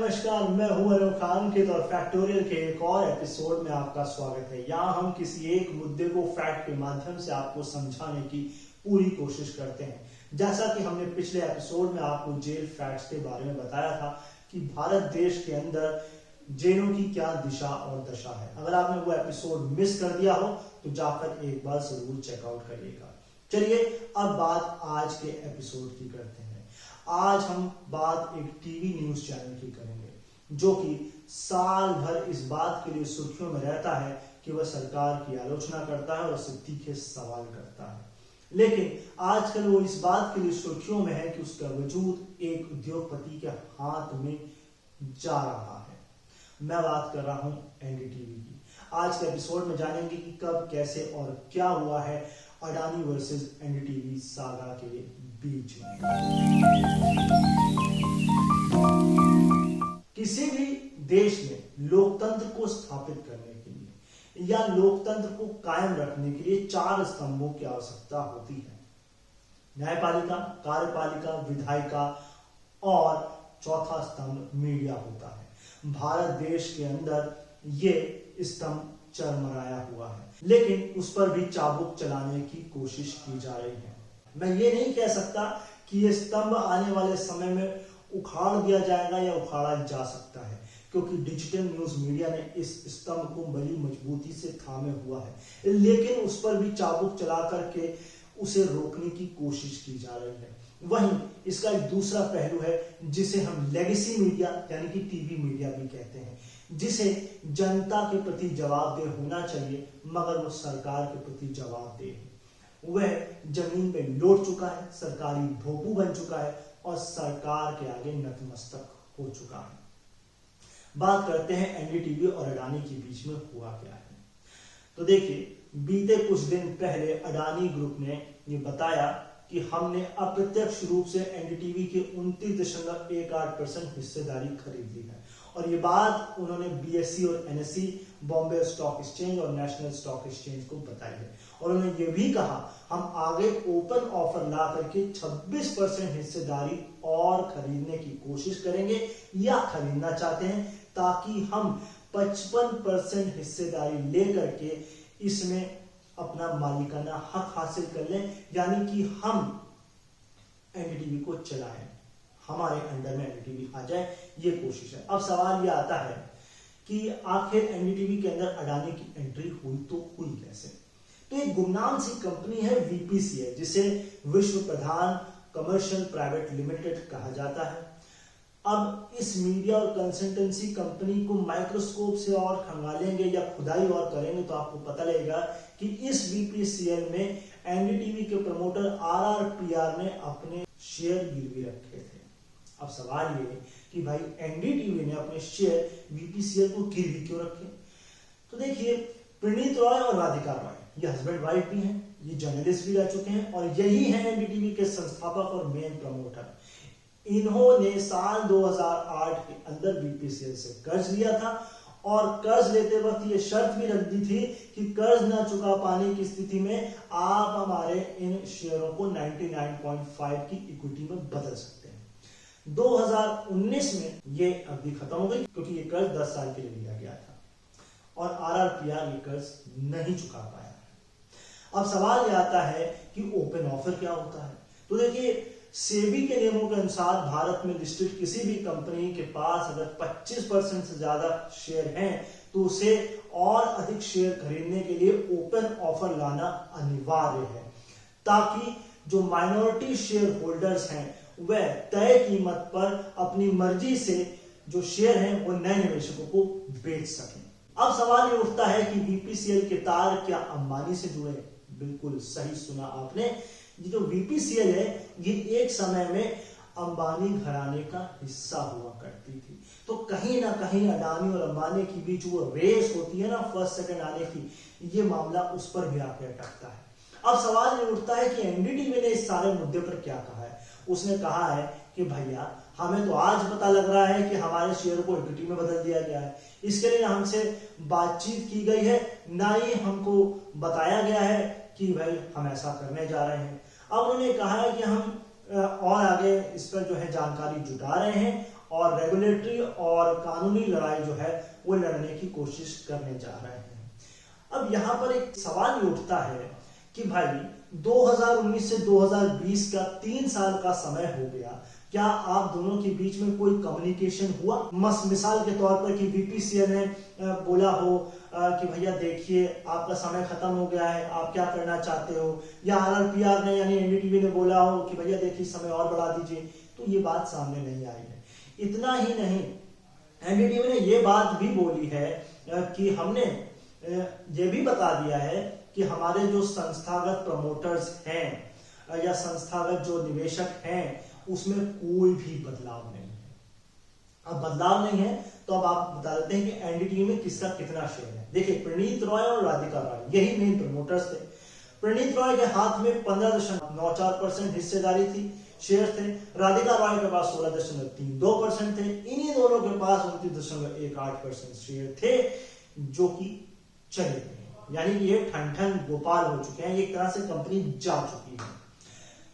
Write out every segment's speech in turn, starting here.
नमस्कार, मैं हूँ अनु खान के और फैक्टोरियल के एक और एपिसोड में आपका स्वागत है। यहाँ हम किसी एक मुद्दे को फैक्ट के माध्यम से आपको समझाने की पूरी कोशिश करते हैं। जैसा कि हमने पिछले एपिसोड में आपको जेल फैक्ट्स के बारे में बताया था कि भारत देश के अंदर जेलों की क्या दिशा और दशा है। अगर आपने वो एपिसोड मिस कर दिया हो तो जाकर एक बार ज़रूर चेकआउट करिएगा। चलिए, अब बात आज के एपिसोड की करते हैं। आज हम बात एक टीवी न्यूज़ चैनल की करेंगे, जो कि साल भर इस बात के लिए सुर्खियों में रहता है कि वह सरकार की आलोचना करता है और उससे तीखे सवाल करता है। लेकिन आजकल वो इस बात के लिए सुर्खियों में है कि उसका वजूद एक उद्योगपति के हाथ में जा रहा है। मैं बात कर रहा हूँ एनडीटीवी की। आज के एपिसोड में जानेंगे कि कब, कैसे और क्या हुआ है। अडानी वर्सेस एनडीटीवी सागा के बीच में। किसी भी देश में लोकतंत्र को स्थापित करने के लिए या लोकतंत्र को कायम रखने के लिए चार स्तंभों की आवश्यकता होती है। न्यायपालिका, कार्यपालिका, विधायिका और चौथा स्तंभ मीडिया होता है। भारत देश के अंदर ये स्तंभ चरमराया हुआ है। लेकिन उस पर भी चाबुक चलाने की कोशिश की जा रही है। मैं ये नहीं कह सकता कि ये स्तंभ आने वाले समय में उखाड़ दिया जाएगा या उखाड़ा जा सकता है, क्योंकि डिजिटल न्यूज़ मीडिया ने इस स्तंभ को बड़ी मजबूती से थामे हुआ है। लेकिन उस पर भी चाबुक चला करके उसे रोकने की कोशिश की जा रही है। वहीं इसका एक दूसरा पहलू है, जिसे हम लेगेसी मीडिया यानी कि टीवी मीडिया भी कहते हैं। जिसे जनता के प्रति जवाबदेह होना चाहिए, मगर वो सरकार के प्रति जवाबदेह है। वह ज़मीन पे लौट चुका है, सरकारी भोपू बन चुका है और सरकार के आगे नतमस्तक हो चुका है। बात करते हैं एनडीटीवी और अडानी के बीच में हुआ क्या है। तो देखिए, बीते कुछ दिन पहले अडानी ग्रुप ने ये बताया कि हमने अप्रत्यक्ष रूप से एनडीटीवी के उनतीस दशमलव एक आठ परसेंट हिस्सेदारी खरीद ली है। और ये बात उन्होंने बीएससी और एनएससी बॉम्बे स्टॉक एक्सचेंज और नेशनल स्टॉक एक्सचेंज को बताई है। और उन्होंने ये भी कहा, हम आगे ओपन ऑफ़र ला करके 26 परसेंट हिस्सेदारी और खरीदने की कोशिश करेंगे या खरीदना चाहते हैं, ताकि हम 55 परसेंट हिस्सेदारी लेकर के इसमें अपना मालिकाना हक हासिल कर लें, यानी कि हम एनडीटीवी को चलाएँ। हमारे अंडर में एनडीटीवी आ जाए, ये कोशिश है। अब सवाल ये आता है कि आखिर एनडीटीवी के अंदर अडानी की एंट्री हुई तो हुई कैसे? तो एक गुमनाम सी कंपनी है वीपीसीएल जिसे विश्व प्रधान कमर्शियल प्राइवेट लिमिटेड कहा जाता है। अब इस मीडिया और कंसल्टेंसी कंपनी को माइक्रोस्कोप से और खंगालेंगे या खुदाई और करेंगे तो आपको पता लगेगा कि इस बीपीसीएल में एनडीटीवी के प्रमोटर आरआरपीआर ने अपने शेयर गिरवी रखे थे। अब सवाल ये कि भाई एनडीटीवी ने अपने शेयर बीपीसीएल को गिरवी क्यों रखे? तो देखिए, प्रणीत रॉय और राधिका रॉय, ये हस्बैंड वाइफ भी हैं, ये जर्नलिस्ट भी रह चुके हैं और यही है एनडीटीवी के संस्थापक और मेन प्रमोटर इन्होंने साल 2008 के अंदर बीपीसीएल से कर्ज लिया था और कर्ज लेते वक्त ये शर्त भी रख दी थी कि कर्ज ना चुका पाने की स्थिति में आप हमारे इन शेयरों को 99.5 की इक्विटी में बदल सकते 2019 में ये अवधि खत्म हो गई, क्योंकि ये कर्ज 10 साल के लिए लिया गया था। और आरआरपीआर ये कर्ज नहीं चुका पाया। अब सवाल ये आता है कि ओपन ऑफ़र क्या होता है? तो देखिए, सेबी के नियमों के अनुसार भारत में लिस्टेड किसी भी कंपनी के पास अगर 25 परसेंट से ज़्यादा शेयर हैं तो उसे और अधिक शेयर खरीदने के लिए ओपन ऑफ़र लाना अनिवार्य है। ताकि जो माइनॉरिटी शेयर होल्डर्स हैं वह तय कीमत पर अपनी मर्ज़ी से जो शेयर हैं वो नए निवेशकों को बेच सकें। अब सवाल ये उठता है कि बीपीसीएल के तार क्या अंबानी से जुड़े बिल्कुल सही सुना आपने। ये जो बीपीसीएल है, ये एक समय में अंबानी घराने का हिस्सा हुआ करती थी। तो कहीं ना कहीं अडानी और अंबानी के बीच वो रेस होती है ना, फ़र्स्ट, सेकंड आने की। ये मामला उस पर भी आकर अटकता है। अब सवाल ये उठता है कि एनडीटीवी ने इस सारे मुद्दे पर क्या कहा है? उसने कहा है कि भैया, हमें तो आज पता लग रहा है कि हमारे शेयर को इक्विटी में बदल दिया गया है। इसके लिए हमसे बातचीत की गई है। ना ही हमको बताया गया है कि भाई, हम ऐसा करने जा रहे हैं। अब उन्होंने कहा है कि हम और आगे इस पर जो है जानकारी जुटा रहे हैं और रेगुलेटरी और कानूनी लड़ाई जो है, वो लड़ने की कोशिश करने जा रहे हैं। अब यहाँ पर एक सवाल उठता है कि भाई 2019 से 2020 का तीन साल का समय हो गया। क्या आप दोनों के बीच में कोई कम्युनिकेशन हुआ? मस मिसाल के तौर पर कि वीपीसीएल ने बोला हो कि भैया देखिए, आपका समय खत्म हो गया है, आप क्या करना चाहते हो? या आरआरपीआर ने, यानी एनडीटीवी ने बोला हो कि भैया देखिए, समय और बढ़ा दीजिए तो ये बात सामने नहीं आई है। इतना ही नहीं एनडीटीवी ने ये बात भी बोली है कि हमने ये भी बता दिया है कि हमारे जो संस्थागत प्रमोटर्स हैं, या संस्थागत जो निवेशक हैं, उसमें कोई भी बदलाव नहीं है। अब बदलाव नहीं है तो अब आप बता देते हैं कि एनडीटी में किसका कितना शेयर है। देखिए प्रणीत रॉय और राधिका रॉय यही मेन प्रमोटर्स थे। प्रणीत रॉय के हाथ में पंद्रह दशमलव नौ चार परसेंट हिस्सेदारी थी शेयर थे। राधिका रॉय के पास सोलह दशमलव तीन दो परसेंट थे। इन्हीं दोनों के पास उनतीस दशमलव एक आठ परसेंट शेयर थे, जो कि चले गए। यानी कि ये ठन ठन गोपाल हो चुके हैं एक तरह से कंपनी जा चुकी है।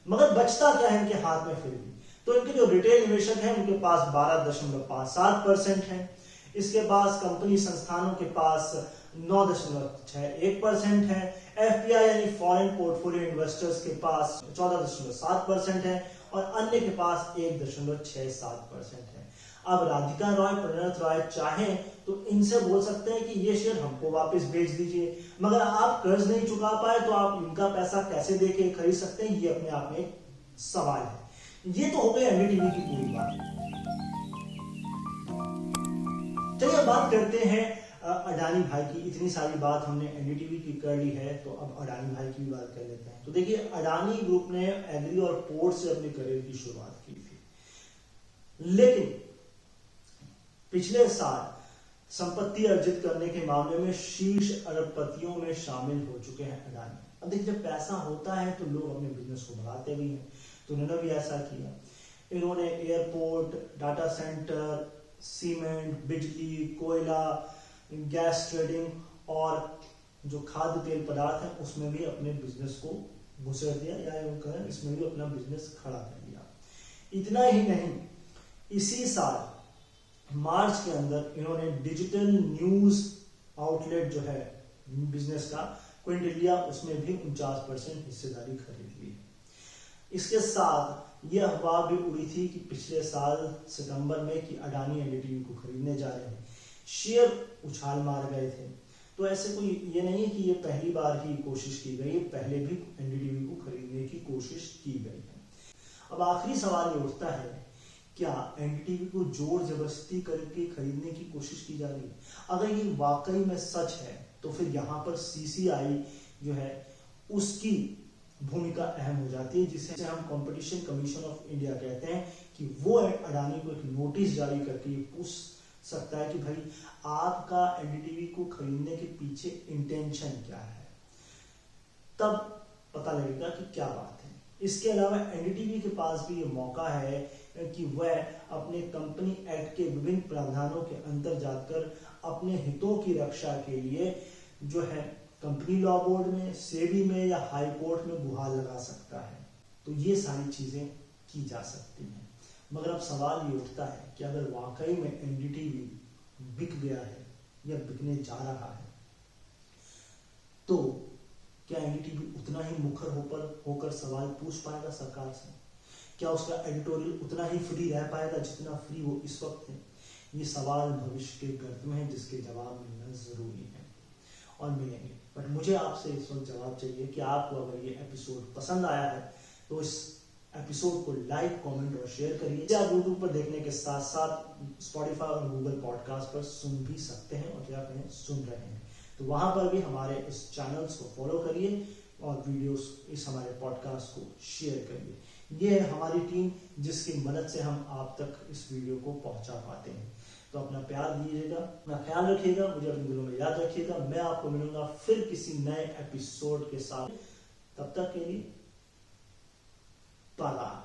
मगर बचता क्या है इनके हाथ में फिर भी? तो इनके जो रिटेल निवेशक हैं, उनके पास बारह दशमलव पाँच सात परसेंट है। इसके पास कंपनी संस्थानों के पास नौ दशमलव छह एक परसेंट है। एफ़ यानी फॉरेन पोर्टफोलियो इन्वेस्टर्स के पास चौदह दशमलव सात परसेंट है और अन्य के पास एक दशमलव छह सात परसेंट है। अब राधिका रॉय, प्रणत रॉय चाहे तो इनसे बोल सकते हैं कि ये शेयर हमको वापस भेज दीजिए। मगर आप कर्ज नहीं चुका पाए तो आप इनका पैसा कैसे दे के खरीद सकते हैं, ये अपने आप में सवाल है। ये तो हो गई एनडीटीवी की पूरी बात। चलिए बात करते हैं अडानी भाई की। इतनी सारी बात हमने एनडीटीवी की कर ली है तो अब अडानी भाई की भी बात कर लेते हैं। तो देखिए, अडानी ग्रुप ने एग्री और पोर्ट से अपने करियर की शुरुआत की थी। लेकिन पिछले साल संपत्ति अर्जित करने के मामले में शीर्ष अरबपतियों में शामिल हो चुके हैं अडानी अब देखिए, जब पैसा होता है तो लोग अपने बिज़नेस को बढ़ाते भी हैं। तो उन्होंने भी ऐसा किया? इन्होंने एयरपोर्ट डाटा सेंटर सीमेंट बिजली, कोयला गैस ट्रेडिंग और जो खाद्य तेल पदार्थ है, उसमें भी अपने बिज़नेस को घुसेड़ दिया या कहें, इसमें भी अपना बिज़नेस खड़ा कर दिया। इतना ही नहीं, इसी साल मार्च के अंदर इन्होंने डिजिटल न्यूज़ आउटलेट जो है, बिज़नेस का क्विंटिलिया उसमें भी उनचास परसेंट हिस्सेदारी खरीद ली इसके साथ यह अफवाह भी उड़ी थी कि पिछले साल सितंबर में कि अडानी एनडीटीवी को खरीदने जा रहे हैं। शेयर उछाल मार गए थे। तो ऐसे कोई ये नहीं है कि ये पहली बार ही कोशिश की गई पहले भी एनडीटीवी को खरीदने की कोशिश की गई है। अब आखिरी सवाल ये उठता है क्या एनडीटीवी को ज़ोर ज़बरदस्ती करके खरीदने की कोशिश की जा रही? है अगर ये वाकई में सच है तो फिर यहाँ पर सीसीआई जो है, उसकी भूमिका अहम हो जाती है, जिसे हम कंपटीशन कमीशन ऑफ़ इंडिया कहते हैं कि वो अडानी को एक नोटिस जारी करके पूछ सकता है कि भाई, आपका एनडीटीवी को खरीदने के पीछे इंटेंशन क्या है? तब पता लगेगा कि क्या बात है। इसके अलावा एनडीटीवी के पास भी ये मौका है कि वह अपने कंपनी एक्ट के विभिन्न प्रावधानों के अंदर जाकर अपने हितों की रक्षा के लिए जो है कंपनी लॉ बोर्ड में सेबी में या हाई कोर्ट में गुहार लगा सकता है। तो ये सारी चीज़ें की जा सकती हैं। मगर अब सवाल ये उठता है कि अगर वाकई में एनडीटीवी बिक गया है या बिकने जा रहा है तो क्या एनडीटीवी उतना ही मुखर होकर होकर सवाल पूछ पाएगा सरकार से? क्या उसका एडिटोरियल उतना ही फ्री रह पाएगा जितना फ्री वो इस वक्त है? ये सवाल भविष्य के गर्त में है, जिसके जवाब मिलना ज़रूरी है और मिलेंगे। बट मुझे आपसे इस वक्त जवाब चाहिए कि आपको अगर ये एपिसोड पसंद आया है तो इस एपिसोड को लाइक कमेंट और शेयर करिए। आप यूट्यूब पर देखने के साथ साथ स्पॉटिफाई और गूगल पॉडकास्ट पर सुन भी सकते हैं और क्या कहें, सुन रहे हैं। तो वहाँ पर भी हमारे इस चैनल्स को फॉलो करिए और वीडियोस इस हमारे पॉडकास्ट को शेयर करिए। ये है हमारी टीम जिसकी मदद से हम आप तक इस वीडियो को पहुँचा पाते हैं। तो अपना प्यार दीजिएगा, अपना ख्याल रखिएगा, मुझे अपने दिलों में याद रखिएगा। मैं आपको मिलूँगा फिर किसी नए एपिसोड के साथ। तब तक के लिए बाय